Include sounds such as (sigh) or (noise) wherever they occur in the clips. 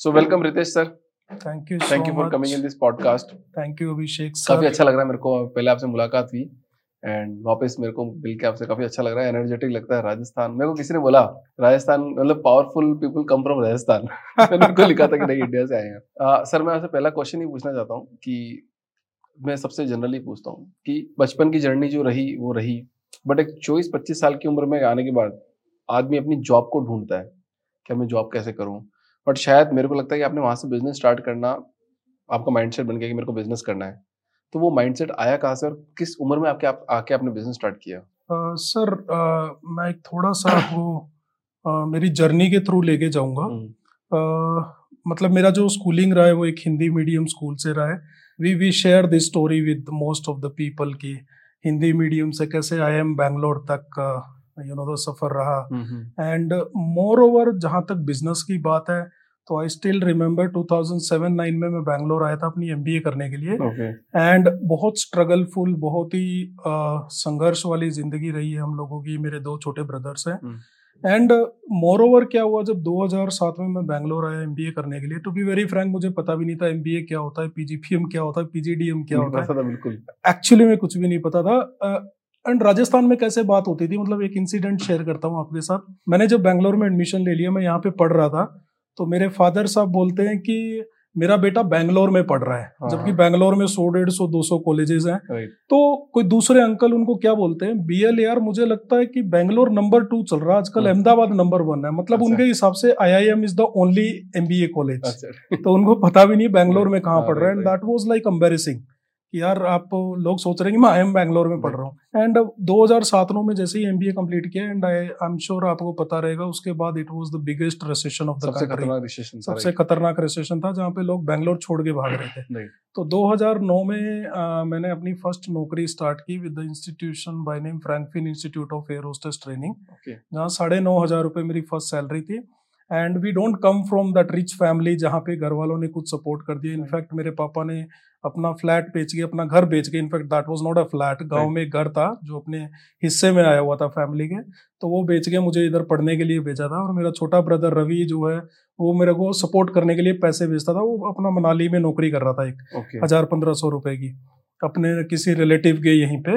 So welcome Ritesh sir. Thank you Thank you for coming in this podcast. Thank you Abhishek sir काफ़ी अच्छा लग रहा है मेरे को। पहले आपसे मुलाकात हुई एंड वापस मेरे को मिल के आपसे काफ़ी अच्छा लग रहा है। एनर्जेटिक लगता है राजस्थान। मेरे को किसी ने बोला राजस्थान मतलब powerful people come from Rajasthan. (laughs) मैंने उनको लिखा था कि नहीं इंडिया से आए हैं। सर मैं आपसे पहला क्वेश्चन ही पूछना चाहता हूँ कि मैं सबसे जनरली पूछता हूँ कि बचपन की जर्नी जो रही वो रही। बट एक चौबीस पच्चीस साल की उम्र में आने के बाद आदमी अपनी जॉब को ढूंढता है। कि मैं जॉब कैसे करूँ? बट शायद मेरे को लगता है कि आपने वहाँ से बिज़नेस स्टार्ट करना आपका माइंडसेट बन गया कि मेरे को बिज़नेस करना है। तो वो माइंडसेट आया कहाँ से और किस उम्र में आपके आप आके आपने बिज़नेस स्टार्ट किया? सर अ, मैं एक थोड़ा सा आपको अ, मेरी जर्नी के थ्रू लेके जाऊँगा। हम्म, मतलब मेरा जो स्कूलिंग रहा है वो एक हिंदी मीडियम स्कूल से रहा है। We we share this story with most of the people की हिंदी मीडियम से कैसे आई एम बैंगलोर तक यू नो द सफ़र रहा एंड मोर ओवर जहाँ तक बिज़नेस की बात है तो आई स्टिल रिमेम्बर 2007-9 में मैं बैंगलोर आया था अपनी एमबीए करने के लिए। एंड बहुत स्ट्रगलफुल बहुत ही संघर्ष वाली ज़िंदगी रही है हम लोगों की मेरे दो छोटे ब्रदर्स हैं। एंड मोर ओवर क्या हुआ जब 2007 में मैं बैंगलोर आया एमबीए करने के लिए टू बी वेरी फ्रैंक मुझे पता भी नहीं था एमबीए क्या होता है पीजीपीएम क्या होता है पीजीडीएम क्या होता है। बिल्कुल। एक्चुअली में कुछ भी नहीं पता था। एंड राजस्थान में कैसे बात होती थी? मतलब एक इंसिडेंट शेयर करता हूँ आपके साथ। मैंने जब बैंगलोर में एडमिशन ले लिया मैं यहाँ पे पढ़ रहा था तो मेरे फादर साहब बोलते हैं कि मेरा बेटा बैंगलोर में पढ़ रहा है हाँ। जबकि बैंगलोर में सौ डेढ़ सौ दो सौ कॉलेजेस हैं। तो कोई दूसरे अंकल उनको क्या बोलते हैं? बी एल यार मुझे लगता है कि बैंगलोर नंबर टू चल रहा है आजकल हाँ। अहमदाबाद नंबर वन है। मतलब अच्छा। उनके हिसाब से I I M is the only M B A college तो उनको पता भी नहीं बैंगलोर में कहाँ हाँ, पढ़ रहा है। And that was like embarrassing कि यार आप लोग सोच रहे हैं कि मैं आई एम बैंगलोर में पढ़ रहा हूँ। एंड 2007 में जैसे ही एम बी ए कंप्लीट किया and I I am sure आपको पता रहेगा उसके बाद it was the biggest recession of the सबसे कंट्री खतरनाक रिसेशन सबसे खतरनाक रिसेशन था जहाँ पे लोग बैंगलोर छोड़ के भाग रहे थे. (laughs) तो 2009 में अ, मैंने अपनी फ़र्स्ट नौकरी स्टार्ट की with the institution by name Frankfinn Institute of Air Hostess Training जहाँ साढ़े नौ हज़ार रुपये मेरी फ़र्स्ट सैलरी थी। And we don't come from that rich family जहाँ पे घर वालों ने कुछ सपोर्ट कर दिया। इनफैक्ट मेरे पापा ने अपना फ्लैट बेच के अपना घर बेच के in fact that was not a flat गाँव में घर था जो अपने हिस्से में आया हुआ था फैमिली के तो वो बेच के मुझे इधर पढ़ने के लिए भेजा था और मेरा छोटा ब्रदर रवि जो है वो मेरे को सपोर्ट करने के लिए पैसे भेजता था। वो अपना मनाली में नौकरी कर रहा था एक हज़ार पंद्रह सौ रुपए की। अपने किसी रिलेटिव के यहीं पे।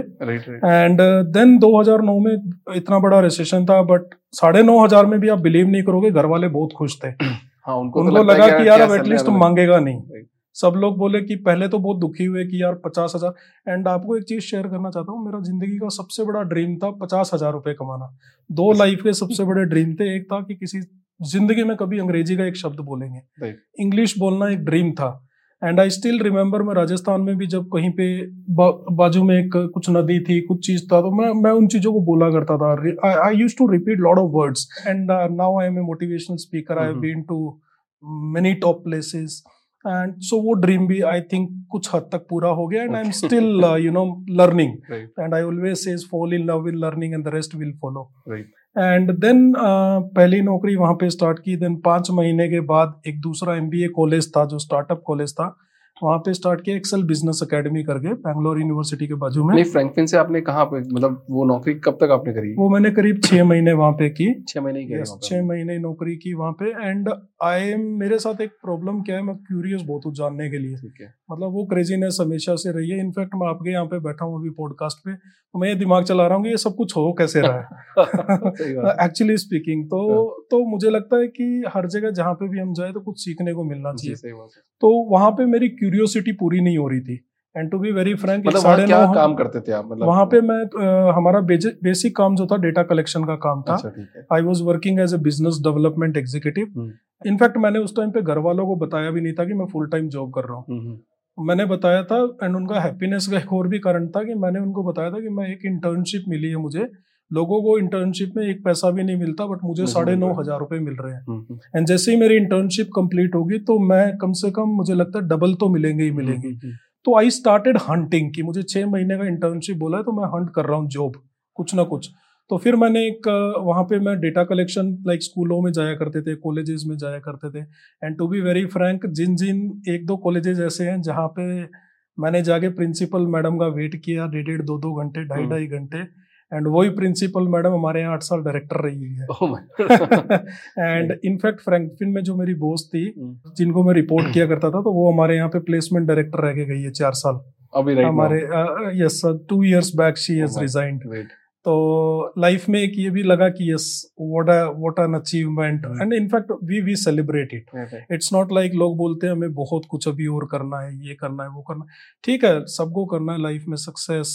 एंड देन 2009 में इतना बड़ा रिसेशन था बट साढ़े नौ हज़ार में भी आप बिलीव नहीं करोगे घर वाले बहुत खुश थे। (clears throat) हाँ उनको तो उनको लगता है लगा कि यार अब एटलीस्ट मांगेगा नहीं। सब लोग बोले कि पहले तो बहुत दुखी हुए कि यार पचास हज़ार। एंड आपको एक चीज़ शेयर करना चाहता हूँ मेरा ज़िंदगी का सबसे बड़ा ड्रीम था पचास हज़ार रुपए कमाना। दो लाइफ के सबसे बड़े ड्रीम थे एक था कि किसी ज़िंदगी में कभी अंग्रेज़ी का एक शब्द बोलेंगे। इंग्लिश बोलना एक ड्रीम था। एंड आई स्टिल रिमेम्बर मैं राजस्थान में भी जब कहीं पे बा, बाजू में एक कुछ नदी थी कुछ चीज़ था तो मैं मैं उन चीज़ों को बोला करता था I use to repeat lot of words and now I am a motivational speaker I. Been to many top places and so वो ड्रीम भी आई थिंक कुछ हद तक पूरा हो गया and I am. Still you know learning. And I always says fall in love in learning and the rest will follow Right. And then पहली नौकरी वहाँ पे स्टार्ट की देन पाँच महीने के बाद एक दूसरा एमबीए कॉलेज था, जो स्टार्टअप कॉलेज था। वहाँ पे स्टार्ट किया एक्सेल बिज़नेस एकेडमी करके बैंगलोर यूनिवर्सिटी के बाजू में। नहीं फ्रैंकफिन से आपने कहाँ पे मतलब वो नौकरी कब तक आपने करी? वो मैंने करीब छह महीने वहाँ पे की। छह महीने की Yes, छह महीने नौकरी की वहाँ पे। एंड आई एम मेरे साथ एक प्रॉब्लम क्या है मैं क्यूरियस बहुत हूँ जानने के लिए। ठीक है। मतलब वो क्रेजीनेस हमेशा से रही है। इनफैक्ट मैं आपके यहाँ पे बैठा हूँ अभी पॉडकास्ट पे। तो मैं ये दिमाग चला रहा हूँ कि ये सब कुछ हो कैसे रहा है। (laughs) एक्चुअली स्पीकिंग तो हाँ। तो मुझे लगता है कि हर जगह जहाँ पे भी हम जाए तो कुछ सीखने को मिलना चाहिए। तो वहाँ पे मेरी क्यूरियोसिटी पूरी नहीं हो रही थी। And to be very frank मतलब क्या काम करते थे आप? मतलब वहाँ पे मैं अ, हमारा बेसिक काम जो था डेटा कलेक्शन का काम था। I was working as a business development executive. In fact मैंने उस टाइम पे घर वालों को बताया भी नहीं था कि मैं फुल टाइम जॉब कर रहा हूँ। हम्म, हम्म, मैंने बताया था एंड उनका हैप्पीनेस का एक और भी कारण था कि मैंने उनको बताया था कि मैं एक इंटर्नशिप मिली है मुझे। लोगों को इंटर्नशिप में एक पैसा भी नहीं मिलता बट मुझे साढ़े नौ हज़ार रुपए मिल रहे हैं। हम्म, हम्म, एंड जैसे ही मेरी इंटर्नशिप कंप्लीट होगी तो मैं कम से कम मुझे लगता है डबल तो मिलेंगे ही मिलेंगे। हम्म, हम्म, तो आई स्टार्टेड हंटिंग कि मुझे छह महीने का इंटर्नशिप बोला है तो मैं हंट कर रहा हूँ जॉब कुछ ना कुछ। तो फिर मैंने एक वहाँ पे मैं डेटा कलेक्शन लाइक स्कूलों में जाया करते थे कॉलेजेस में जाया करते थे। And to be very frank जिन जिन एक दो कॉलेजेस ऐसे हैं जहाँ पे मैंने जाके प्रिंसिपल मैडम का वेट किया डेढ़ डेढ़ दो दो घंटे ढाई हम्म। ढाई घंटे एंड वही प्रिंसिपल मैडम हमारे यहाँ आठ साल डायरेक्टर रही है। एंड इनफैक्ट फ्रैंकफिन में जो मेरी बोस थी हम्म, जिनको मैं रिपोर्ट किया करता था तो वो हमारे यहाँ पे प्लेसमेंट डायरेक्टर रह के गई है चार साल। अभी हमारे yes two years back she has resigned तो लाइफ में एक ये भी लगा कि yes what what an achievement Hmm. And in fact we we celebrate it it's not like लोग बोलते हैं हमें बहुत कुछ अभी और करना है ये करना है वो करना है। ठीक है सबको करना है लाइफ में success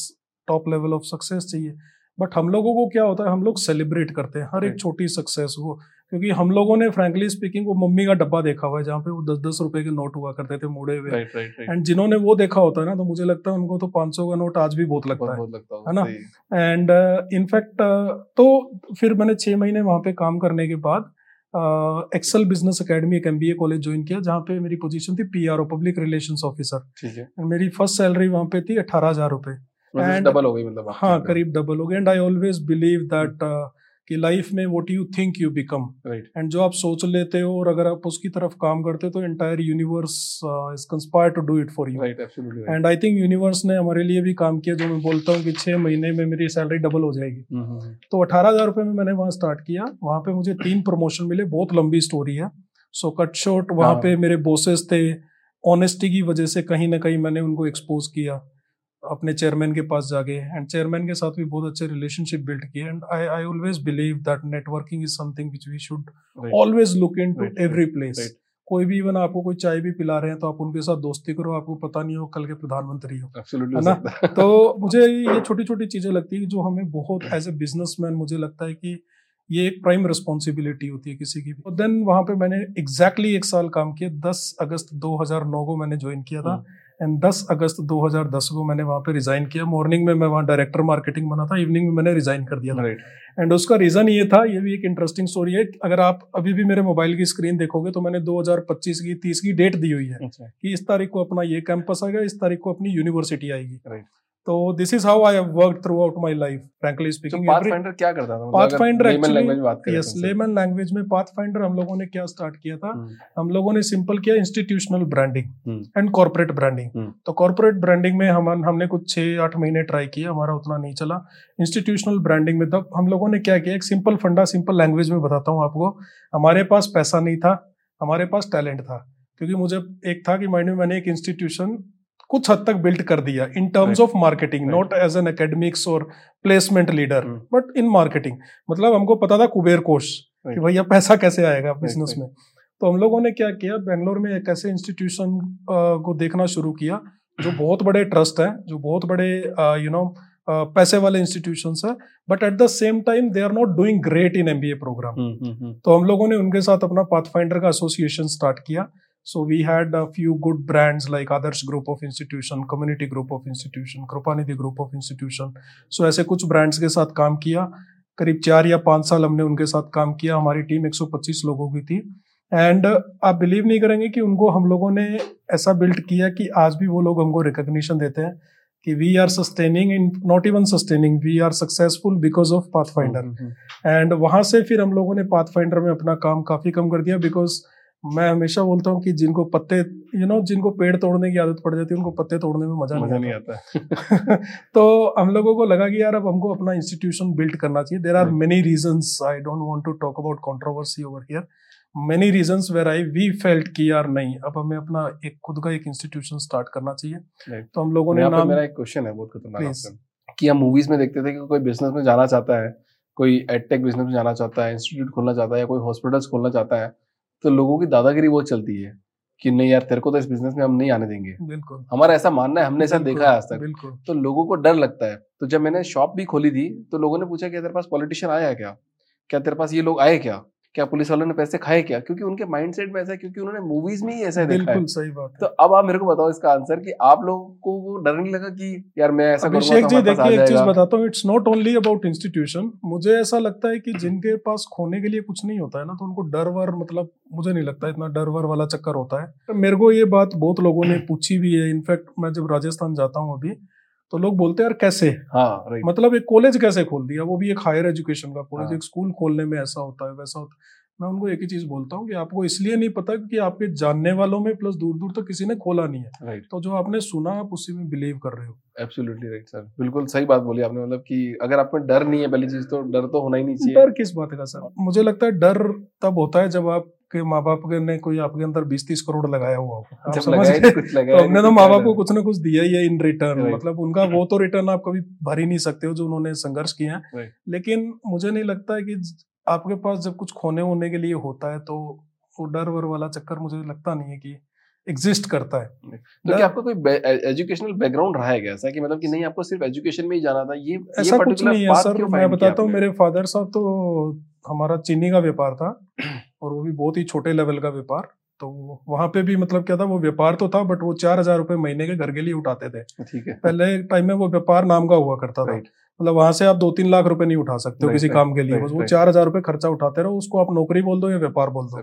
top level of success चाहिए। बट हम लोगों को क्या होता है? हम लोग सेलिब्रेट करते हैं। हर एक छोटी सक्सेस को। क्योंकि हम लोगों ने फ्रेंकली स्पीकिंग वो मम्मी का डब्बा देखा हुआ है जहाँ पे वो दस दस रुपए के नोट हुआ करते थे मुड़े हुए। एंड जिन्होंने वो देखा होता है ना तो मुझे लगता है उनको तो 500 का नोट आज भी बहुत लगता बहुत है। लगता है ना? एंड इनफैक्ट तो फिर मैंने छह महीने वहाँ पे काम करने के बाद एक्सेल बिज़नेस अकेडमी एक एमबीए कॉलेज ज्वाइन किया जहाँ पे मेरी पोजीशन थी पीआर पब्लिक रिलेशंस ऑफिसर ठीक है। मेरी फ़र्स्ट सैलरी वहाँ पे थी अठारह हज़ार रुपए। And- डबल हो गई मतलब हाँ करीब डबल हो गया and I always believe that कि लाइफ में what you think you become right and जो आप सोच लेते हो और अगर आप उसकी तरफ़ काम करते हो तो entire universe is conspire to do it for you right absolutely and I think universe ने हमारे लिए भी काम किया जो मैं बोलता हूँ कि छह महीने में मेरी सैलरी डबल हो जाएगी। हम्म, तो अठारह हज़ार रुपये में मैंने वहाँ स्टार्ट किया। वहाँ पे मुझे तीन प्रमोशन मिले। बहुत लंबी स्टोरी है। सो कट शॉर्ट वहाँ हाँ। पे मेरे बोसेस थे। ऑनेस्टी की वजह से कहीं ना कहीं मैंने उनको एक्सपोज किया। अपने चेयरमैन के पास जाके एंड चेयरमैन के साथ भी बहुत अच्छे रिलेशनशिप बिल्ड किए and I I always believe that networking is something which we should always look into every place कोई भी इवन आपको कोई चाय भी पिला रहे हैं तो आप उनके साथ दोस्ती करो। आपको पता नहीं हो कल के प्रधानमंत्री हो। है ना? (laughs) तो मुझे ये छोटी छोटी चीज़ें लगती है जो हमें बहुत एज ए बिजनेसमैन मुझे लगता है कि ये एक प्राइम रिस्पॉन्सिबिलिटी होती है किसी की भी। देन वहाँ पे मैंने एग्जैक्टली exactly एक साल काम किया। 10 अगस्त 2009 को मैंने ज्वाइन किया था। एंड 10 अगस्त 2010 को मैंने वहाँ पे रिजाइन किया मॉर्निंग में मैं वहाँ डायरेक्टर मार्केटिंग बना था इवनिंग में मैंने रिजाइन कर दिया था राइट एंड उसका रीजन ये था ये भी एक इंटरेस्टिंग स्टोरी है अगर आप अभी भी मेरे मोबाइल की स्क्रीन देखोगे तो मैंने 2025 की 30 की डेट दी हुई है okay. कि इस तारीख को अपना ये कैंपस आएगा इस तारीख को अपनी यूनिवर्सिटी आएगी Right. तो this is how I have work throughout my life frankly speaking Pathfinder क्या करता था? बात करें यस लेमन लैंग्वेज में पाथ फाइंडर हम लोगों ने क्या स्टार्ट किया था? हम्म, हम लोगों ने सिंपल किया institutional branding. And corporate branding. तो कॉर्पोरेट ब्रांडिंग में हम हमने कुछ छः आठ महीने ट्राई किया हमारा उतना नहीं चला। इंस्टीट्यूशनल ब्रांडिंग में तब हम लोगों ने क्या किया? एक सिंपल फंडा सिंपल लैंग्वेज में बताता हूँ आपको। हमारे पास पैसा नहीं था हमारे पास टैलेंट था। क्योंकि मुझे एक था कि माइंड में मैंने एक इंस्टीट्यूशन कुछ हद तक बिल्ड कर दिया in terms of marketing not as an academics और placement leader. But in marketing मतलब हमको पता था कुबेर कोश कि भैया पैसा कैसे आएगा बिज़नेस में। तो हम लोगों ने क्या किया बेंगलोर में एक ऐसे इंस्टीट्यूशन को देखना शुरू किया जो बहुत बड़े ट्रस्ट है जो बहुत बड़े यू नो पैसे वाले इंस्टीट्यूशन है but at the same time they are not doing great in MBA program. तो हम लोगों ने उनके साथ अपना पाथफाइंडर का एसोसिएशन स्टार्ट किया। So we had a few good brands like Adarsh Group of Institution Community Group of Institution Kripanidhi Group of Institution so ऐसे कुछ ब्रांड्स के साथ काम किया। करीब चार या पाँच साल हमने उनके साथ काम किया। हमारी टीम 125 लोगों की थी। एंड आप बिलीव नहीं करेंगे कि उनको हम लोगों ने ऐसा बिल्ड किया कि आज भी वो लोग हमको रिकग्निशन देते हैं कि we are sustaining in not even sustaining we are successful because of Pathfinder hmm, hmm, and वहाँ से फिर हम लोगों ने पाथफाइंडर में अपना काम काफ़ी कम कर दिया बिकॉज़ मैं हमेशा बोलता हूँ कि जिनको पत्ते यू you नो know, जिनको पेड़ तोड़ने की आदत पड़ जाती है उनको पत्ते तोड़ने में मज़ा मज़ा नहीं आता। (laughs) तो हम लोगों को लगा कि यार अब हमको अपना इंस्टीट्यूशन बिल्ड करना चाहिए। There are. Many reasons I don't want to talk about controversy over here many reasons where I we felt कि यार नहीं अब हमें अपना एक खुद का एक इंस्टीट्यूशन स्टार्ट करना चाहिए। तो हम लोगों ने नाम मेरा एक क्वेश्चन है बहुत खतरनाक कि हम मूवीज़ में देखते थे कि कोई बिज़नेस में जाना चाहता है कोई एडटेक बिज़नेस में जाना चाहता है इंस्टीट्यूट खोलना चाहता है या कोई हॉस्पिटल्स खोलना चाहता है तो लोगों की दादागिरी बहुत चलती है कि नहीं यार तेरे को तो इस बिज़नेस में हम नहीं आने देंगे। बिल्कुल। हमारा ऐसा मानना है हमने ऐसा देखा है आज तक। बिल्कुल। तो लोगों को डर लगता है। तो जब मैंने शॉप भी खोली थी तो लोगों ने पूछा कि तेरे पास पॉलिटिशियन आया क्या? क्या तेरे पास ये लोग आए क्या? क्या पुलिस वालों ने पैसे खाए क्या? क्योंकि उनके माइंडसेट में ऐसा है क्योंकि उन्होंने मूवीज़ में ही ऐसा देखा है। बिल्कुल सही बात है। तो अब आप मेरे को बताओ इसका आंसर कि आप लोगों को डर नहीं लगा कि यार मैं ऐसा अभिषेक तो जी देखिए एक चीज़ बताता हूँ it's not only about institution मुझे ऐसा लगता है कि जिनके पास खोने के लिए कुछ नहीं होता है ना तो उनको डर वर मतलब मुझे नहीं लगता इतना डर वर वाला चक्कर होता है। मेरे को ये बात बहुत लोगों ने पूछी भी है। इनफैक्ट मैं जब राजस्थान जाता हूँ अभी तो लोग बोलते हैं यार कैसे? हाँ राइट मतलब एक कॉलेज कैसे खोल दिया? वो भी एक हायर एजुकेशन का कॉलेज हाँ। एक स्कूल खोलने में ऐसा होता है वैसा होता है। मैं उनको एक ही चीज़ बोलता हूँ कि आपको इसलिए नहीं पता क्योंकि आपके जानने वालों में प्लस दूर दूर तक तो किसी ने खोला नहीं है। राइट तो जो आपने सुना आप उसी में बिलीव कर रहे हो। एब्सोल्युटली राइट सर बिल्कुल सही बात बोली आपने मतलब कि अगर आप में डर नहीं है पहली चीज़ तो डर तो होना ही नहीं चाहिए। डर किस बात का सर मुझे लगता है डर तब होता है जब आपके माँ बाप ने कोई आपके अंदर बीस तीस करोड़ लगाया हुआ हो? आप समझ गए? तो तो हमने तो माँ बाप को कुछ ना कुछ दिया ही है इन रिटर्न मतलब उनका वो तो रिटर्न आप कभी भर ही नहीं सकते हो जो उन्होंने संघर्ष किए हैं. लेकिन मुझे नहीं लगता है कि आपके पास जब कुछ खोने होने के लिए होता है तो वो डर वर वाला चक्कर मुझे लगता नहीं है कि एग्जिस्ट करता है। तो क्या आपका कोई एजुकेशनल बैकग्राउंड रहा है क्या ऐसा? कि मतलब कि नहीं आपको सिर्फ़ एजुकेशन में ही जाना था ये ये ऐसा कुछ नहीं है सर मैं बताता हूँ मेरे फादर साहब तो हमारा चीनी का व्यापार था। (clears throat) और वो भी बहुत ही छोटे लेवल का व्यापार। तो वहाँ पे भी मतलब क्या था वो व्यापार तो था बट वो चार हज़ार रुपए महीने के घर के लिए उठाते थे। ठीक है। पहले टाइम में वो व्यापार नाम का हुआ करता था। मतलब वहाँ से आप दो तीन लाख रुपए नहीं उठा सकते हो किसी काम के लिए। बस वो चार हज़ार रुपए खर्चा उठाते रहो उसको आप नौकरी बोल दो या व्यापार बोल दो।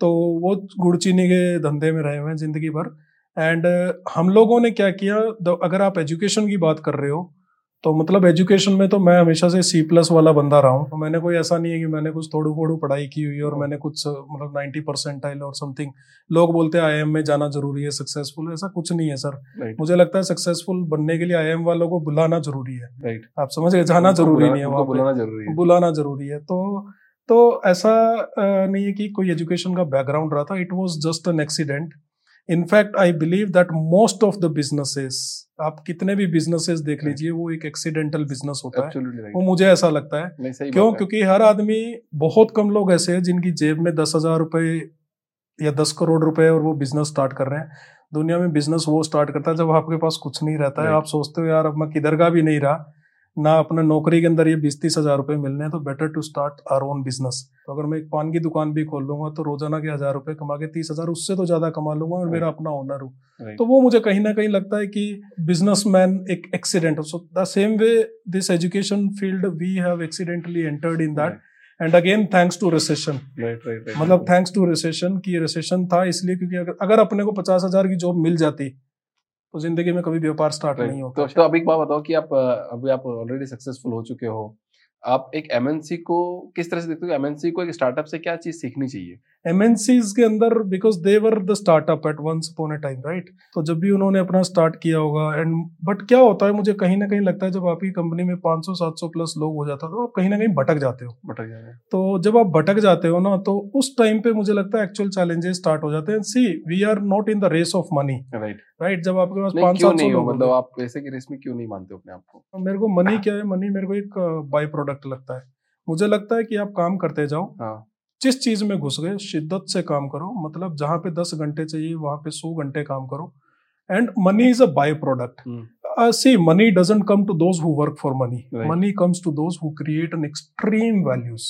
तो वो गुड़ चीनी के धंधे में रहे हुए हैं ज़िंदगी भर। एंड हम लोगों ने क्या किया अगर आप एजुकेशन की बात कर रहे हो तो मतलब एजुकेशन में तो मैं हमेशा से सी प्लस वाला बंदा रहा हूँ। तो मैंने कोई ऐसा नहीं है कि मैंने कुछ थोड़ू फोड़ू पढ़ाई की हुई और मैंने कुछ मतलब नाइन्टी परसेंटाइल और समथिंग लोग बोलते हैं आईएम में जाना ज़रूरी है सक्सेसफुल ऐसा कुछ नहीं है सर मुझे लगता है सक्सेसफुल बनने के लिए आईएम वालों को बुलाना ज़रूरी है। राइट आप समझ गए? जाना ज़रूरी नहीं है वहाँ बुलाना ज़रूरी है। बुलाना ज़रूरी है। तो तो ऐसा नहीं है कि कोई एजुकेशन का बैकग्राउंड रहा था। It was just an accident in fact I believe that most of the businesses आप कितने भी बिजनेसेस देख लीजिए वो एक एक्सीडेंटल बिज़नेस होता है। वो मुझे ऐसा लगता है। क्यों? क्योंकि हर आदमी बहुत कम लोग ऐसे हैं जिनकी जेब में दस हज़ार रुपए या दस करोड़ रुपए और वो बिज़नेस स्टार्ट कर रहे हैं। दुनिया में बिज़नेस वो स्टार्ट करता है जब आपके पास कुछ नहीं रहता है। आप सोचते हो यार अब मैं किधर का भी नहीं रहा। ना अपने नौकरी के अंदर ये बीस तीस हज़ार रुपए मिलने हैं तो better to start our own business तो अगर मैं एक पान की दुकान भी खोल लूँगा तो रोज़ाना के हज़ार रुपए कमा के तीस हज़ार उससे तो ज़्यादा कमा लूँगा और मेरा अपना ओनर हूँ। तो वो मुझे कहीं ना कहीं लगता है कि बिजनेसमैन एक accident so the same way this education field we have accidentally entered in that and again thanks to recession मतलब थैंक्स टू रिसेशन की रिसेशन था इसलिए क्योंकि अगर अगर अपने को पचास हज़ार की जॉब मिल जाती तो ज़िंदगी में कभी व्यापार स्टार्ट नहीं. होता तो, तो अब एक बात बताओ कि आप अभी आप ऑलरेडी सक्सेसफुल हो चुके हो। आप एक एमएनसी को किस तरह से देखते हो? एमएनसी को एक स्टार्टअप से क्या चीज़ सीखनी चाहिए? एमएनसीज के अंदर because they were the startup at once upon a time right तो जब भी उन्होंने अपना स्टार्ट किया होगा एंड बट क्या होता है मुझे कहीं ना कहीं लगता है जब आपकी कंपनी में 500 700 प्लस लोग हो जाता है तो आप कहीं ना कहीं भटक जाते हो। भटक जाए तो जब आप भटक जाते हो ना तो उस टाइम पे मुझे लगता है एक्चुअल चैलेंजेस स्टार्ट हो जाते हैं। See we are not in the race of money right right जब आपके पास पाँच क्यों सात सौ नहीं हो? मतलब आप पैसे की रेस में क्यों नहीं मानते हो अपने आप को? मेरे को मनी क्या है? मनी मेरे को एक बाई प्रोडक्ट लगता है। मुझे लगता है कि आप काम करते जाओ। हाँ। जिस चीज़ में घुस गए शिद्दत से काम करो मतलब जहाँ पे दस घंटे चाहिए वहाँ पे सौ घंटे काम करो। And money is a byproduct see money doesn't come to those who work for money money comes to those who create an extreme values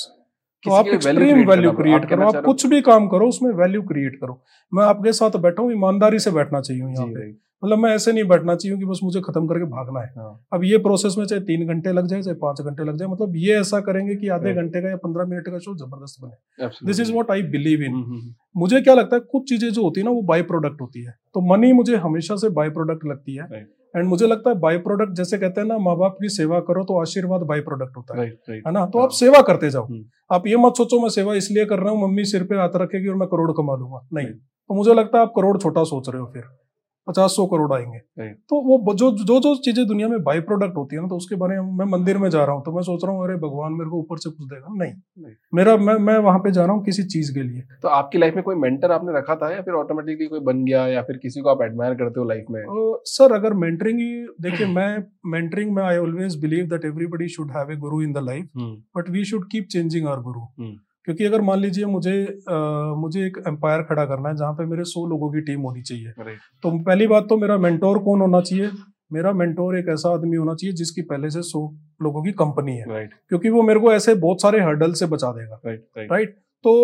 तो आप एक्सट्रीम वैल्यू क्रिएट करो आप? कुछ भी काम करो उसमें वैल्यू क्रिएट करो। मैं आपके साथ बैठा हूँ ईमानदारी से बैठना चाहिए यहाँ पे। मतलब मैं ऐसे नहीं बैठना चाहिए कि बस मुझे खत्म करके भागना है। हाँ। अब ये प्रोसेस में चाहे तीन घंटे लग जाए चाहे पाँच घंटे लग जाए मतलब ये ऐसा करेंगे कि आधे घंटे का या पंद्रह मिनट का शो ज़बरदस्त बने। This is what I believe in मुझे क्या लगता है कुछ चीज़ें जो होती है ना वो बाई प्रोडक्ट होती है। तो मनी मुझे हमेशा से बाई प्रोडक्ट लगती है। एंड मुझे लगता है बाई प्रोडक्ट जैसे कहते हैं ना माँ बाप की सेवा करो तो आशीर्वाद बाई प्रोडक्ट होता है। है ना? तो हाँ। आप सेवा करते जाओ। हम्म। आप ये मत सोचो मैं सेवा इसलिए कर रहा हूँ मम्मी सिर पे हाथ रखेगी और मैं करोड़ कमा लूँगा। नहीं। तो मुझे लगता है आप करोड़ छोटा सोच रहे हो फिर। पचास सौ करोड़ आएँगे। तो वो जो जो जो चीज़ें दुनिया में बाई प्रोडक्ट होती है ना तो उसके बारे में मैं मंदिर में जा रहा हूँ तो मैं सोच रहा हूँ अरे भगवान मेरे को ऊपर से कुछ देगा? नहीं। नहीं। मेरा मैं मैं वहाँ पे जा रहा हूँ किसी चीज़ के लिए। तो आपकी लाइफ में कोई मेंटर आपने रखा था या फिर ऑटोमेटिकली कोई बन गया या फिर किसी को आप एडमायर करते हो लाइफ में? सर अगर मेंटरिंग ही देखिए मैं मेंटरिंग में I always believe that everybody should have a guru in the life but we should keep changing our guru. क्योंकि अगर मान लीजिए मुझे अ, मुझे एक एम्पायर खड़ा करना है जहाँ पे मेरे सौ लोगों की टीम होनी चाहिए। तो पहली बात तो मेरा मेंटोर कौन होना चाहिए? मेरा मेंटोर एक ऐसा आदमी होना चाहिए जिसकी पहले से सौ लोगों की कंपनी है। क्योंकि वो मेरे को ऐसे बहुत सारे हर्डल से बचा देगा। राइट तो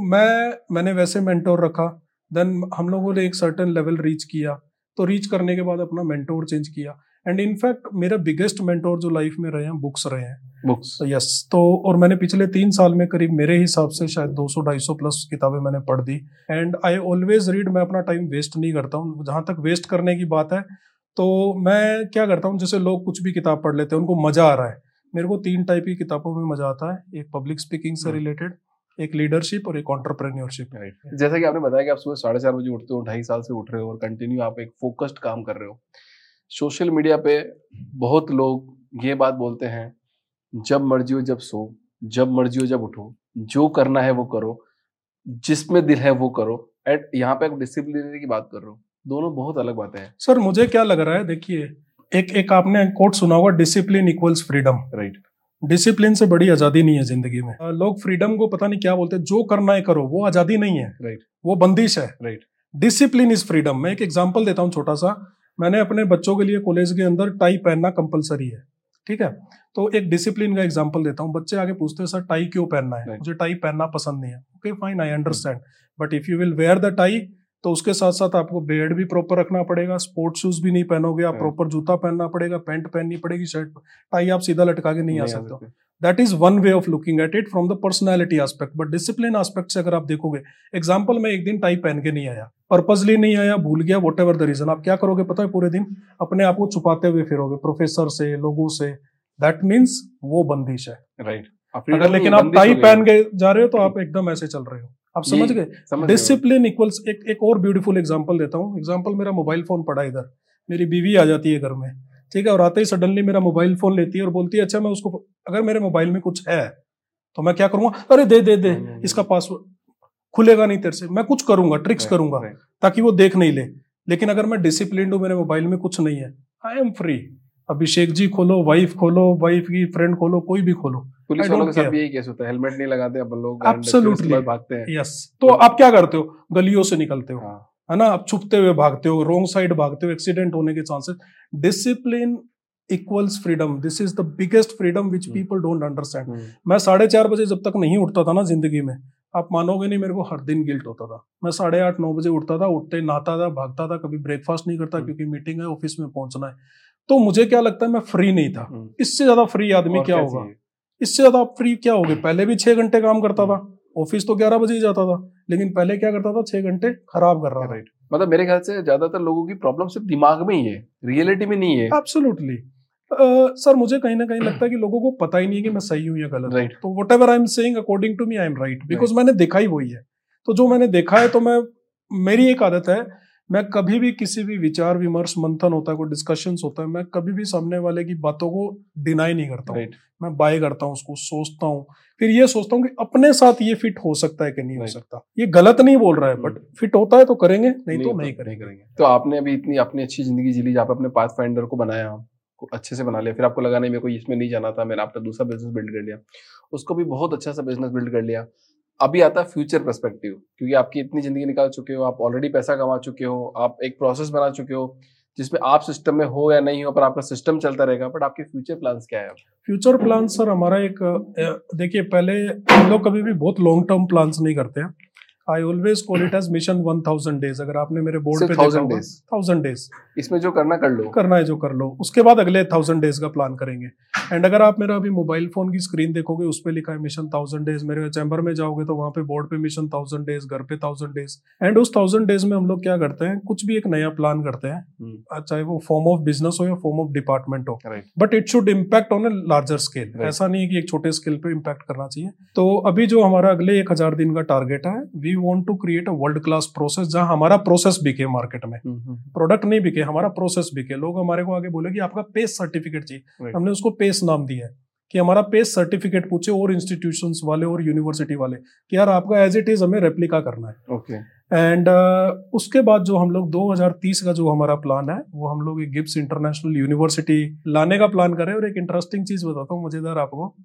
मैं मैंने वैसे मेंटोर रखा। देन हम लोगों ने एक सर्टन लेवल रीच किया। तो रीच करने के बाद अपना मेंटोर चेंज किया। एंड इनफैक्ट मेरा बिगेस्ट मेंटोर जो लाइफ में रहे हैं बुक्स रहे हैं। बुक्स यस तो और मैंने पिछले तीन साल में करीब मेरे हिसाब से शायद 200 250 प्लस किताबें मैंने पढ़ दी। एंड आई ऑलवेज रीड मैं अपना टाइम वेस्ट नहीं करता हूँ। जहाँ तक वेस्ट करने की बात है तो मैं क्या करता हूँ जैसे लोग कुछ भी किताब पढ़ लेते हैं उनको मज़ा आ रहा है। मेरे को तीन टाइप की किताबों में मज़ा आता है। एक पब्लिक स्पीकिंग से। रिलेटेड एक लीडरशिप और एक ऑन्टरप्रेन्योरशिप जैसा कि आपने बताया कि आप सुबह साढ़े चार बजे उठते हो ढाई साल से उठ रहे हो और कंटिन्यू आप एक फोकस्ड काम कर रहे हो। सोशल मीडिया पे बहुत लोग ये बात बोलते हैं जब मर्ज़ी हो जब सो जब मर्ज़ी हो जब उठो जो करना है वो करो जिसमें दिल है वो करो एंड यहाँ पे आप डिसिप्लिन की बात कर रहा हूँ दोनों बहुत अलग बातें हैं। सर मुझे क्या लग रहा है देखिए एक एक आपने कोट सुना होगा discipline equals freedom right discipline से बड़ी आज़ादी नहीं है ज़िंदगी में। लोग फ्रीडम को पता नहीं क्या बोलते हैं जो करना है करो वो आज़ादी नहीं है। Right Right. वो बंदिश है। राइट डिसिप्लिन इज़ फ्रीडम मैं एक एग्जांपल देता हूँ छोटा सा। मैंने अपने बच्चों के लिए कॉलेज के अंदर टाई पहनना कंपलसरी है ठीक है? तो एक डिसिप्लिन का एग्ज़ाम्पल देता हूँ। बच्चे आगे पूछते हैं सर टाई क्यों पहनना है? मुझे टाई पहनना पसंद नहीं है। Okay fine I understand but if you will wear the tie तो उसके साथ साथ आपको बेड भी प्रॉपर रखना पड़ेगा स्पोर्ट्स शूज़ भी नहीं पहनोगे आप प्रॉपर जूता पहनना पड़ेगा पैंट पहननी पड़ेगी शर्ट टाई आप सीधा लटका के नहीं नहीं आ सकते। That is one way of looking at it from the personality aspect but discipline aspect से अगर आप देखोगे एग्ज़ाम्पल मैं एक दिन टाई पहन के नहीं आया पर्पजली नहीं आया भूल गया वट एवर द रीजन आप क्या करोगे पता है पूरे दिन? अपने आप को छुपाते हुए फिरोगे प्रोफेसर से लोगों से। दैट मीन्स वो बंदिश है। Right right. अगर लेकिन आप टाई पहन के जा रहे हो तो आप एकदम ऐसे चल रहे हो। आप समझ गए? डिसिप्लिन इक्वल्स एक एक और ब्यूटीफुल एग्जांपल देता हूँ। एग्जांपल मेरा मोबाइल फ़ोन पड़ा इधर। मेरी बीवी आ जाती है घर में। ठीक है? और आते ही सडनली मेरा मोबाइल फ़ोन लेती है और बोलती है अच्छा मैं उसको अगर मेरे मोबाइल में कुछ है तो मैं क्या करूँगा? अरे दे दे दे इसका पासवर्ड खुलेगा नहीं तेरे से। मैं कुछ करूँगा ट्रिक्स करूँगा ताकि वो देख नहीं ले। लेकिन अगर मैं डिसिप्लिन हूँ मेरे मोबाइल में कुछ नहीं है I am free Abhishek ji खोलो वाइफ खोलो वाइफ की फ्रेंड खोलो कोई भी खोलो। पुलिस वालों के साथ भी यही केस होता है। हेलमेट नहीं लगाते अपन लोग भागते हैं। यस तो आप क्या करते हो? गलियों से निकलते हो। हाँ। है ना? आप छुपते हुए भागते हो रॉन्ग साइड भागते हो एक्सीडेंट होने के chances discipline equals freedom this is the biggest freedom which. People don't understand hmm, मैं साढ़े चार बजे जब तक नहीं उठता था ना ज़िंदगी में आप मानोगे नहीं मेरे को हर दिन गिल्ट होता था। मैं साढ़े आठ नौ बजे उठता था उठते नहाता था भागता था कभी ब्रेकफास्ट नहीं करता हम्म। क्योंकि मीटिंग है ऑफ़िस में पहुँचना है। तो मुझे क्या लगता है मैं फ्री नहीं था। हम्म। इससे ज़्यादा फ्री आदमी क्या क्या होगा? इससे ज़्यादा आप फ्री क्या होगे? पहले भी छह घंटे काम करता था। ऑफ़िस तो ग्यारह बजे ही जाता था लेकिन पहले क्या करता था छह घंटे खराब कर रहा था। राइट मतलब मेरे ख्याल से ज़्यादातर लोगों की प्रॉब्लम सिर्फ़ दिमाग में ही है रियलिटी में नहीं है। एब्सोल्युटली सर मुझे कहीं ना कहीं (clears throat) लगता है कि लोगों को पता ही नहीं है कि मैं सही हूँ या गलत Right. तो whatever I am saying according to me I am right because मैंने देखा ही वही है। तो जो मैंने देखा है तो मैं मेरी एक आदत है मैं कभी भी किसी भी विचार विमर्श मंथन होता है कोई डिस्कशंस होता है मैं कभी भी सामने वाले की बातों को डिनाई नहीं करता हूँ। मैं बाय करता हूँ उसको सोचता हूँ। फिर ये सोचता हूँ कि अपने साथ ये फिट हो सकता है कि नहीं हो सकता। ये गलत नहीं बोल रहा है बट। फिट होता है तो करेंगे नहीं नहीं तो नहीं करेंगे। तो आपने अभी इतनी अपनी अच्छी ज़िंदगी जी ली जहाँ पे अपने पाथ फाइंडर को बनाया अच्छे से बना लिया फिर आपको लगा नहीं मेरे को इसमें नहीं जाना था मैंने आपका दूसरा बिज़नेस बिल्ड कर लिया। उसको भी बहुत अच्छा सा बिज़नेस बिल्ड कर लिया। अभी आता है फ्यूचर पर्सपेक्टिव क्योंकि आपकी इतनी ज़िंदगी निकाल चुके हो, आप ऑलरेडी पैसा कमा चुके हो, आप एक प्रोसेस बना चुके हो, जिसमें आप सिस्टम में हो या नहीं हो, पर आपका सिस्टम चलता रहेगा बट आपके फ्यूचर प्लान्स क्या है फ्यूचर प्लान सर हमारा एक देखिए, पहले हम लोग कभी भी बहुत लॉन्ग टर्म प्लान्स नहीं करते हैं। I always call it as mission one thousand days अगर आपने मेरे बोर्ड पे थाउज़ेंड डेज़ थाउज़ेंड डेज़ इसमें जो करना कर लो। करना है जो कर लो। उसके बाद अगले थाउज़ेंड डेज़ का प्लान करेंगे। एंड अगर आप मेरा अभी मोबाइल फ़ोन की स्क्रीन देखोगे उस पर लिखा है मिशन थाउज़ेंड डेज़ मेरे चैम्बर में जाओगे तो वहाँ पे बोर्ड पे मिशन थाउज़ेंड डेज़ घर पे थाउज़ेंड डेज़ एंड उस थाउज़ेंड डेज़ में हम लोग क्या करते हैं? कुछ भी एक नया प्लान करते हैं। हम्म, चाहे वो फॉर्म ऑफ़ बिज़नेस हो या फॉर्म ऑफ़ डिपार्टमेंट हो। But it should impact on a larger scale ऐसा नहीं है कि एक छोटे स्केल पे इम्पैक्ट करना चाहिए। तो अभी जो हमारा अगले एक हज़ार दिन का टारगेट है we want to create a world class process जहाँ हमारा प्रोसेस बिके मार्केट में। हम्म, हम्म, प्रोडक्ट नहीं बिके हमारा प्रोसेस बिके। लोग हमारे को आगे बोले कि आपका पेस सर्टिफिकेट चाहिए। Right. हमने उसको पेस नाम दिया है कि हमारा पेस सर्टिफिकेट पूछे और इंस्टीट्यूशंस वाले और यूनिवर्सिटी वाले कि यार आपका एज इट इज़ हमें रेप्लिका करना है। ओके एंड उसके बाद जो हम लोग 2030 का जो हमारा प्लान है वो हम लोग एक गिब्स इंटरनेशनल यूनिवर्सिटी लाने का प्लान कर और एक इंटरेस्टिंग चीज़ बताता हूँ मज़ेदार आपको।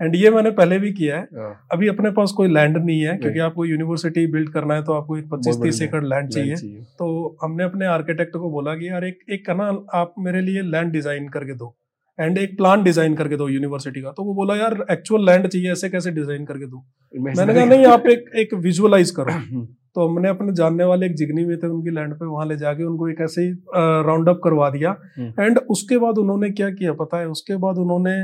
एंड ये मैंने पहले भी किया है। हाँ, अभी अपने पास कोई लैंड नहीं है क्योंकि आपको यूनिवर्सिटी बिल्ड करना है तो आपको एक पच्चीस तीस एकड़ लैंड चाहिए। तो हमने अपने आर्किटेक्ट को बोला कि यार एक एक ना आप मेरे लिए लैंड डिज़ाइन करके दो। एंड एक प्लान डिज़ाइन करके दो यूनिवर्सिटी का। तो वो बोला यार एक्चुअल लैंड चाहिए ऐसे कैसे डिज़ाइन करके दो? मैंने कहा नहीं आप एक एक विजुअलाइज करो। (clears throat) हम्म, तो हमने अपने जानने वाले एक जिगनी में थे उनकी लैंड पे वहाँ ले जाके उनको एक ऐसे ही राउंड अप करवा दिया। हम्म। एंड उसके बाद उन्होंने क्या किया पता है? उसके बाद उन्होंने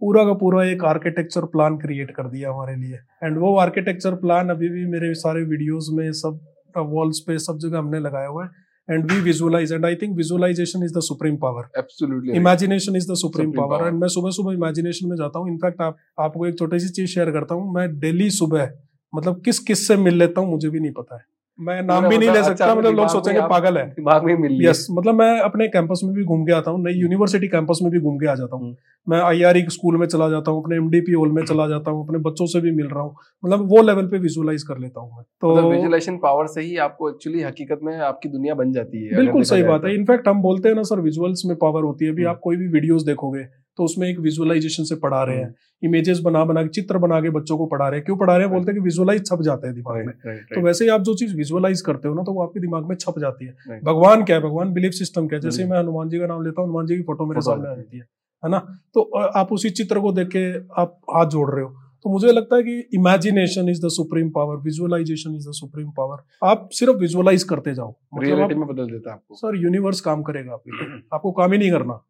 पूरा का पूरा एक आर्किटेक्चर प्लान क्रिएट कर दिया हमारे लिए। एंड वो आर्किटेक्चर प्लान अभी भी मेरे सारे वीडियोस में सब वॉल्स पे सब जगह हमने लगाया हुआ है। And we visualize and I think visualization is the supreme power absolutely imagination is the supreme Supreme power power. And मैं सुबह सुबह इमेजिनेशन में जाता हूँ। इनफैक्ट आप आपको एक छोटी सी चीज़ शेयर करता हूँ। मैं डेली सुबह मतलब किस किस से मिल लेता हूँ मुझे भी नहीं पता है। मैं नाम भी नहीं मतलब ले अच्छा, सकता मतलब लोग सोचेंगे पागल है दिमाग में मिल यस मतलब मैं अपने कैंपस में भी घूम के आता हूँ नई यूनिवर्सिटी कैंपस में भी घूम के आ जाता हूँ हम्म। मैं आई आर स्कूल में चला जाता हूँ अपने एम एमडीपी हॉल में चला जाता हूँ अपने बच्चों से भी मिल रहा हूँ मतलब वो लेवल पे विजुअलाइज कर लेता हूँ मैं तो मतलब विजुअलाइजेशन पावर से ही आपको एक्चुअली हकीकत में आपकी दुनिया बन जाती है बिल्कुल सही बात तो। है इनफैक्ट हम बोलते हैं ना सर विजुअल्स में पावर होती है अभी हम्म। आप कोई भी वीडियोज़ देखोगे तो उसमें एक विजुअलाइजेशन से पढ़ा रहे हैं। इमेजेस बना बना के चित्र बना के बच्चों को पढ़ा रहे हैं। क्यों पढ़ा रहे हैं? बोलते हैं कि विजुअलाइज छप जाते हैं दिमाग में। तो वैसे ही आप जो चीज़ विजुअलाइज करते हो ना तो वो आपके दिमाग में छप जाती है। भगवान क्या है? भगवान बिलीफ सिस्टम क्या है? जैसे मैं हनुमान जी का नाम लेता हूँ हनुमान जी की फ़ोटो मेरे सामने आ जाती है है ना? तो आप उसी चित्र को देख के आप हाथ जोड़ रहे हो। तो मुझे लगता है कि imagination is the supreme power visualization is the supreme power आप सिर्फ़ विजुअलाइज करते जाओ। मतलब आप में बदल देता है आपको। सर यूनिवर्स काम करेगा आपके लिए। (clears throat) आपको काम ही नहीं करना।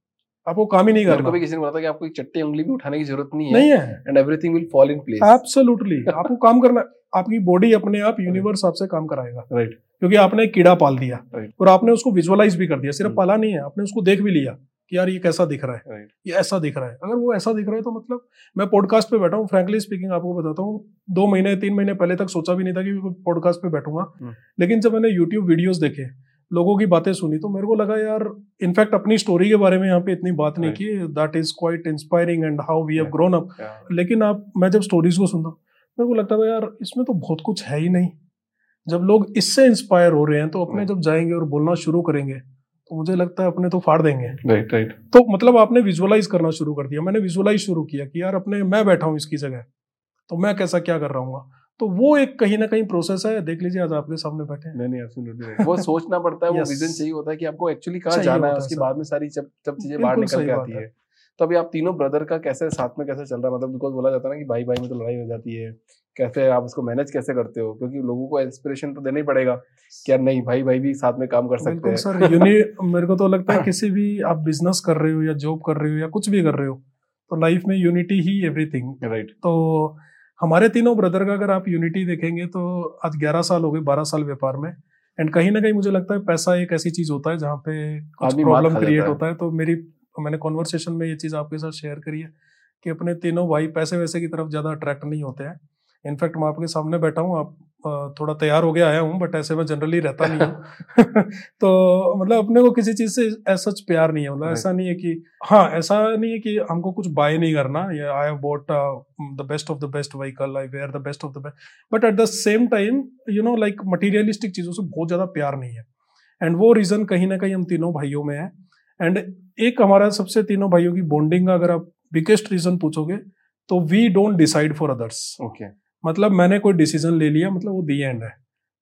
आपको काम ही नहीं करना। भी किसी ने बोला था कि आपको एक चट्टी उंगली भी उठाने की ज़रूरत नहीं है नहीं है। And everything will fall in place absolutely आपको काम करना आपकी बॉडी अपने आप यूनिवर्स आपसे काम कराएगा। Right right. क्योंकि आपने एक कीड़ा पाल दिया Right. और आपने उसको विजुअलाइज भी कर दिया। सिर्फ़ हम्म। पाला नहीं है आपने उसको देख भी लिया कि यार ये कैसा दिख रहा है। राइट ये ऐसा दिख रहा है। अगर वो ऐसा दिख रहा है तो मतलब मैं पॉडकास्ट पे बैठा हूँ फ्रैंकली स्पीकिंग आपको बताता हूँ दो महीने तीन महीने पहले तक सोचा भी नहीं था कि पॉडकास्ट पे बैठूँगा। हम्म। लेकिन जब मैंने यूट्यूब वीडियोस देखे लोगों की बातें सुनी तो मेरे को लगा यार इनफैक्ट अपनी स्टोरी के बारे में यहाँ पे इतनी बात नहीं की that is quite inspiring and how we have grown up लेकिन आप मैं जब स्टोरीज को सुनता मेरे को लगता था यार इसमें तो बहुत कुछ है ही नहीं। जब लोग इससे इंस्पायर हो रहे हैं तो अपने Hmm. जब जाएँगे और बोलना शुरू करेंगे तो मुझे लगता है अपने तो फाड़ देंगे। राइट राइट तो मतलब आपने विजुअलाइज करना शुरू कर दिया। मैंने विजुअलाइज शुरू किया कि यार अपने मैं बैठा हूँ इसकी जगह तो मैं कैसा क्या कर रहा हूँ तो वो एक कहीं ना कहीं प्रोसेस है। देख लीजिए आज आपके सामने बैठे हैं। नहीं नहीं एब्सोल्युटली वो सोचना पड़ता है वो विजन चाहिए होता है कि आपको एक्चुअली कहाँ जाना है उसके बाद में सारी जब जब चीज़ें बाहर निकल के आती है। है। तो अभी आप तीनों ब्रदर का कैसे साथ में कैसे चल रहा है? मतलब बिकॉज़ बोला जाता है ना कि भाई भाई में तो लड़ाई हो जाती है। कैसे आप उसको मैनेज कैसे करते हो? क्योंकि लोगों को इंस्पिरेशन तो देना ही पड़ेगा कि यार नहीं भाई भाई भी साथ में काम कर सकते हैं। सर यूनि मेरे को तो लगता है किसी भी आप बिज़नेस कर रहे हो या जॉब कर रहे हो या कुछ भी कर रहे हो तो लाइफ में यूनिटी ही एवरीथिंग राइट तो हमारे तीनों ब्रदर का अगर आप यूनिटी देखेंगे तो आज 11 साल हो गए 12 साल व्यापार में। एंड कहीं ना कहीं मुझे लगता है पैसा एक ऐसी चीज़ होता है जहाँ पे प्रॉब्लम क्रिएट होता है। तो मेरी मैंने कॉन्वर्सेशन में ये चीज़ आपके साथ शेयर करी है कि अपने तीनों भाई पैसे वैसे की तरफ़ ज़्यादा अट्रैक्ट नहीं होते हैं। इनफैक्ट मैं आपके सामने बैठा हूँ आप थोड़ा तैयार हो गया आया हूँ बट ऐसे मैं जनरली रहता नहीं हूँ। (laughs) तो मतलब अपने को किसी चीज़ से ऐसा प्यार नहीं है मतलब ऐसा नहीं है कि हाँ ऐसा नहीं है कि हमको कुछ बाय नहीं करना या I have bought the best of the best vehicle I wear the best of the best but at the same time you know like materialistic चीज़ों से बहुत ज़्यादा प्यार नहीं है। एंड वो रीजन कहीं ना कहीं हम तीनों भाइयों में है। एंड एक हमारा सबसे तीनों भाइयों की बॉन्डिंग का अगर आप बिगेस्ट रीजन पूछोगे तो we don't decide for others okay मतलब मैंने कोई डिसीज़न ले लिया मतलब वो दी एंड है।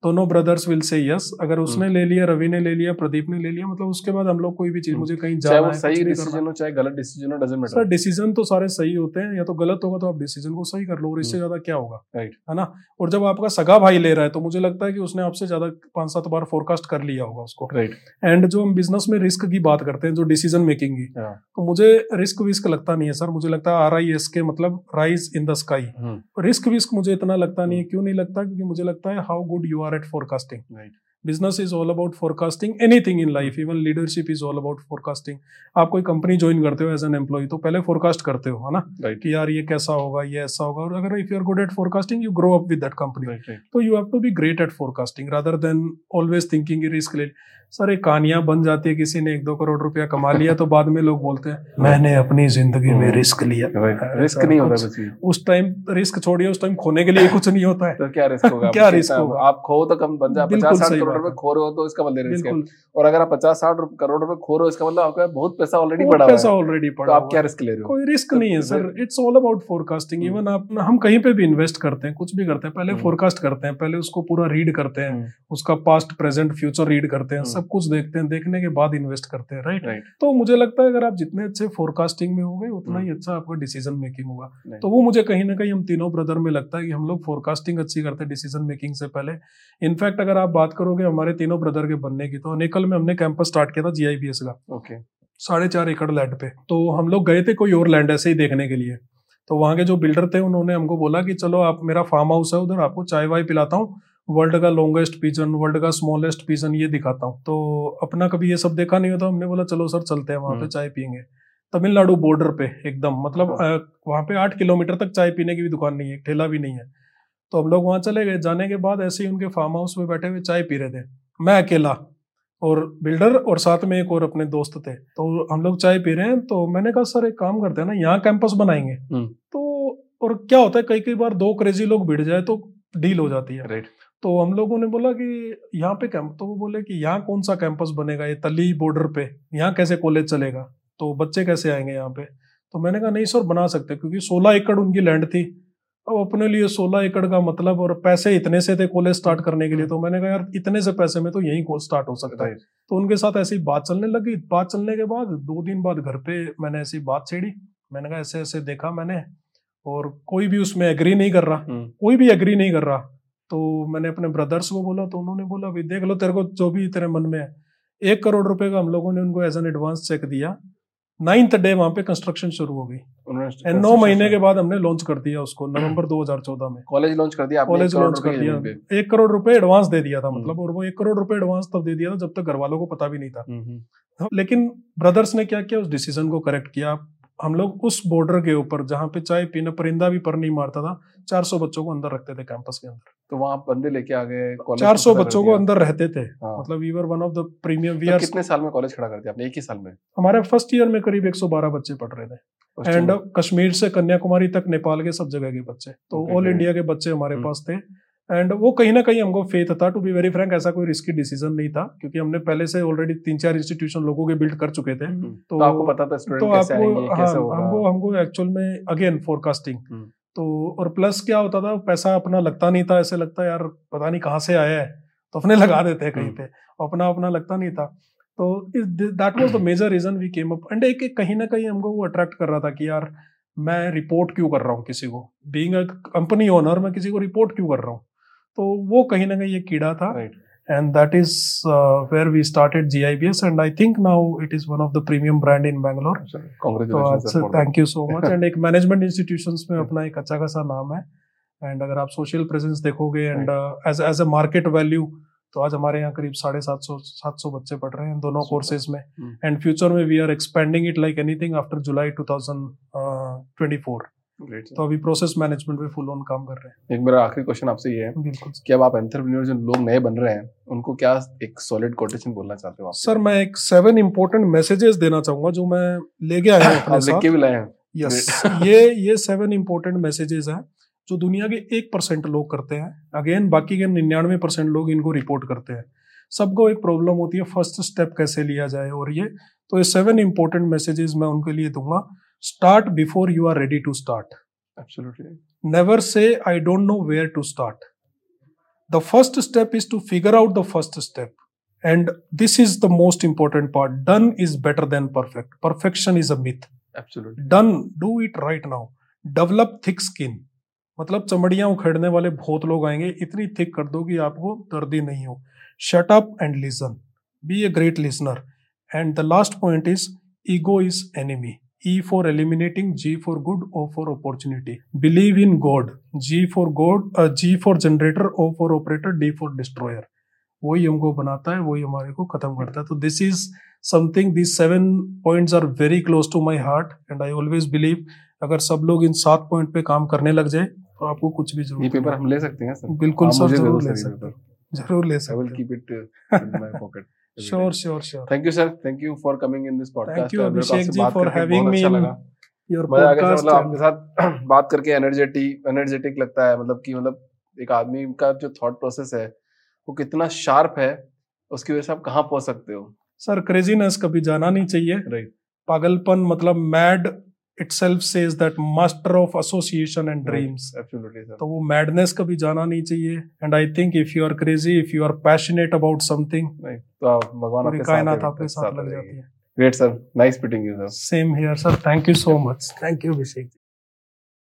दोनों ब्रदर्स विल से यस। अगर उसने ले लिया रवि ने ले लिया प्रदीप ने ले लिया मतलब उसके बाद हम लोग कोई भी चीज़ हम्म। मुझे कहीं जाना है सही डिसीज़न हो चाहे गलत डिसीज़न हो डजेंट सर डिसीज़न तो सारे सही होते हैं या तो गलत होगा तो आप डिसीज़न को सही कर लो और इससे हम्म। ज़्यादा क्या होगा? Right. है ना? और जब आपका सगा भाई ले रहा है तो मुझे लगता है कि उसने आपसे ज़्यादा पाँच सात बार फोरकास्ट कर लिया होगा उसको। राइट एंड जो हम बिज़नेस में रिस्क की बात करते हैं जो डिसीज़न मेकिंग की हाँ। तो मुझे रिस्क विस्क लगता नहीं है सर। मुझे लगता है आर आई एस के मतलब rise in the sky risk विस्क मुझे इतना लगता नहीं है क्यों नहीं लगता? क्योंकि मुझे लगता है how good you are at forecasting. Right. Business is all about forecasting anything in life even leadership is all about forecasting आप कोई कंपनी ज्वाइन करते हो एज एन एम्प्लॉय तो पहले फोरकास्ट करते हो है ना? Right. कि यार ये कैसा होगा ये ऐसा होगा। और अगर if you are good at forecasting you grow up with that company तो you have to be great at forecasting rather than always thinking risk ले सर एक कहानियाँ बन जाती है किसी ने एक दो करोड़ रुपया कमा लिया तो बाद में लोग बोलते हैं मैंने अपनी ज़िंदगी में रिस्क लिया। रिस्क नहीं होता कुछ- उस टाइम रिस्क छोड़िए उस टाइम खोने के लिए कुछ नहीं होता है। तो क्या रिस्क होगा? (laughs) क्या आप होगा? आप खो तो कम बन जाए पचास साठ करोड़ रुपए खो रहे हो तो इसका मतलब रिस्क है। और अगर आप पचास साठ करोड़ रुपए खो रहे हो इसका मतलब आपका बहुत पैसा ऑलरेडी पड़ा पैसा ऑलरेडी तो पड़ा आप क्या रिस्क ले रहे हो? कोई रिस्क तो नहीं है sir. It's all about forecasting hmm. Even आप हम कहीं पे भी इन्वेस्ट करते हैं कुछ भी करते हैं पहले हम्म। फोरकास्ट करते हैं पहले उसको पूरा रीड करते हैं हम्म, उसका पास्ट प्रेजेंट फ्यूचर रीड करते हैं हम्म। सब कुछ देखते हैं देखने के बाद इन्वेस्ट करते हैं राइट राइट तो मुझे लगता है अगर आप जितने अच्छे फोरकास्टिंग में होंगे उतना ही हम्म। अच्छा आपका डिसीज़न मेकिंग होगा। तो वो मुझे कहीं ना कहीं हम तीनों ब्रदर में लगता है कि हम लोग फोरकास्टिंग अच्छी करते हैं डिसीज़न मेकिंग से पहले। इनफैक्ट अगर आप बात करोगे हमारे तीनों ब्रदर के बनने की तो अनेकल में हमने कैंपस स्टार्ट किया था जीआईबीएस का। ओके साढ़े चार एकड़ लैंड पे। तो हम लोग गए थे कोई और लैंड ऐसे ही देखने के लिए। तो वहाँ के जो बिल्डर थे उन्होंने हमको बोला कि चलो आप मेरा फार्म हाउस है उधर आपको चाय वाय पिलाता हूँ। वर्ल्ड का लॉन्गेस्ट पिजन वर्ल्ड का स्मॉलेस्ट पिजन ये दिखाता हूँ। तो अपना कभी ये सब देखा नहीं होता हमने बोला चलो सर चलते हैं वहाँ पे हम्म। चाय पियेंगे तमिलनाडु बॉर्डर पे एकदम मतलब हाँ। वहाँ पे आठ किलोमीटर तक चाय पीने की भी दुकान नहीं है ठेला भी नहीं है। तो हम लोग वहाँ चले गए। जाने के बाद ऐसे ही उनके फार्म हाउस में बैठे हुए चाय पी रहे थे। मैं अकेला और बिल्डर और साथ में एक और अपने दोस्त थे। तो हम लोग चाय पी रहे हैं तो मैंने कहा सर एक काम करते हैं ना यहाँ कैंपस बनाएँगे। हम्म। तो और क्या होता है कई कई बार दो क्रेजी लोग भिड़ जाए तो डील हो जाती है। राइट तो हम लोगों ने बोला कि यहाँ पे कैंप तो वो बोले कि यहाँ कौन सा कैंपस बनेगा? ये तली बॉर्डर पे। यहाँ कैसे कॉलेज चलेगा? तो बच्चे कैसे आएँगे यहाँ पे? तो मैंने कहा नहीं सर बना सकते क्योंकि सोलह एकड़ उनकी लैंड थी। अब अपने लिए सोलह एकड़ का मतलब और पैसे इतने से थे कॉलेज स्टार्ट करने के लिए तो मैंने कहा यार इतने से पैसे में तो यही स्टार्ट हो सकता है। तो उनके साथ ऐसी बात चलने लगी। बात चलने के बाद दो दिन बाद घर पे मैंने ऐसी बात छेड़ी। मैंने कहा ऐसे ऐसे देखा मैंने और कोई भी उसमें एग्री नहीं कर रहा। हम्म, कोई भी एग्री नहीं कर रहा। तो मैंने अपने ब्रदर्स को बोला तो उन्होंने बोला भाई देख लो तेरे को जो भी तेरे मन में है। एक करोड़ रुपए का हम लोगों ने उनको एज एन एडवांस चेक दिया। नाइन्थ डे वहाँ पे कंस्ट्रक्शन शुरू हो गई। एंड नौ महीने के बाद हमने लॉन्च कर दिया उसको नवंबर 2014 में। कॉलेज लॉन्च कर दिया कॉलेज लॉन्च कर दिया। एक करोड़ रुपए एडवांस दे दिया था हम्म। मतलब और वो एक करोड़ रुपए एडवांस तब दे दिया था जब तक घर वालों को पता भी नहीं था। हम्म, हम्म, लेकिन ब्रदर्स ने क्या किया उस डिसीज़न को करेक्ट किया। हम लोग उस बॉर्डर के ऊपर जहाँ पे चाय पीना परिंदा भी पर नहीं मारता था 400 बच्चों को अंदर रखते थे कैंपस के अंदर। तो वहाँ बंदे लेके आ गए कॉलेज 400 बच्चों को अंदर रहते थे। हाँ। मतलब we were one of the premium we are कितने साल में कॉलेज खड़ा कर दिया आपने? एक ही साल में? हमारे फ़र्स्ट ईयर में करीब 112 बच्चे पढ़ रहे थे। एंड कश्मीर से कन्याकुमारी तक नेपाल के सब जगह के बच्चे। तो ऑल इंडिया के बच्चे हमारे हम्म। पास थे। एंड वो कहीं ना कहीं हमको फेथ था टू बी वेरी फ्रैंक ऐसा कोई रिस्की डिसीज़न नहीं था क्योंकि हमने पहले से ऑलरेडी तीन चार इंस्टीट्यूशन लोगों के बिल्ड कर चुके थे। हम्म, तो तो आपको पता था तो कैसे आपको हाँ हमको हमको एक्चुअल में अगेन फोरकास्टिंग हम्म। तो और प्लस क्या होता था पैसा अपना लगता नहीं था ऐसे लगता यार पता नहीं कहाँ से आया है। तो अपने लगा देते हैं कहीं हम्म। पे अपना अपना लगता नहीं था। तो that was the major reason we came up and एक एक कहीं ना कहीं हमको वो अट्रैक्ट कर रहा था कि यार मैं रिपोर्ट क्यों कर रहा हूँ किसी को? बीइंग अ कंपनी ओनर मैं किसी को रिपोर्ट क्यों कर रहा हूँ? तो वो कहीं ना कहीं ये कीड़ा था। That is uh, where we started GIBS and I think now it is one of the premium brand in Bangalore. तो कांग्रेचुलेशन आज thank you so much and एक मैनेजमेंट इंस्टीट्यूशन में अपना एक अच्छा खासा नाम है। एंड अगर आप सोशल प्रेजेंस देखोगे and as as a market value तो आज हमारे यहाँ करीब साढ़े सात सौ सात सौ बच्चे पढ़ रहे हैं दोनों कोर्सेज में। एंड फ्यूचर में we are expanding it like anything after July 2024 great तो अभी प्रोसेस मैनेजमेंट में फुल ऑन काम कर रहे हैं। एक मेरा आखिरी क्वेश्चन आपसे ये है बिल्कुल कि अब आप एंटरप्रेन्योर जो लोग नए बन रहे हैं उनको क्या एक सॉलिड कोटेशन बोलना चाहते हो आप? सर मैं एक सेवन इंपॉर्टेंट मैसेजेस देना चाहूँगा जो मैं ले गया हूँ अपने साथ। भी लाए हैं। यस (laughs) ये ये सेवन इंपॉर्टेंट मैसेजेस हैं जो दुनिया के एक परसेंट लोग करते हैं। अगेन बाकी के निन्यानवे परसेंट लोग इनको रिपोर्ट करते हैं। सबको एक प्रॉब्लम होती है फ़र्स्ट स्टेप कैसे लिया जाए? और ये तो ये सेवन इंपॉर्टेंट मैसेजेस मैं उनके लिए दूँगा। start before you are ready to start absolutely never say i don't know where to start the first step is to figure out the first step and this is the most important part done is better than perfect perfection is a myth absolutely done do it right now develop thick skin मतलब चमड़ियां उखेड़ने वाले बहुत लोग आएंगे इतनी thick कर दो कि आपको दर्द ही नहीं हो shut up and listen be a great listener and the last point is ego is enemy E for eliminating, G for good, O for opportunity. Believe in God. G for God, uh, G for generator, O for operator, D for destroyer. वही हमको बनाता है वही हमारे को खत्म करता है। तो this is something this seven points are very close to my heart and I always believe अगर सब लोग इन सात पॉइंट पे काम करने लग जाए तो आपको कुछ भी ज़रूर ये पेपर हम ले सकते हैं सर। बिल्कुल सर ज़रूर ले सकते हैं। ज़रूर ले सकते keep it in my pocket sure sure sure thank you sir thank you for coming in this podcast thank you Abhishek ji for having me in your podcast मतलब आपके साथ (clears throat) बात करके एनर्जेटिक एनर्जेटिक लगता है। मतलब कि मतलब एक आदमी का जो थॉट प्रोसेस है वो कितना शार्प है उसकी वजह से आप कहाँ पहुँच सकते हो? सर क्रेजीनेस कभी जाना नहीं चाहिए। राइट पागलपन मतलब mad itself says that master of association and dreams. Absolutely sir तो वो मैडनेस कभी जाना नहीं चाहिए। And I think if you are crazy if you are passionate about something तो भगवान आपके साथ कायनात आपके साथ लग रहेगी। जाती है। Great sir nice meeting you sir same here sir thank you so much thank you Abhishek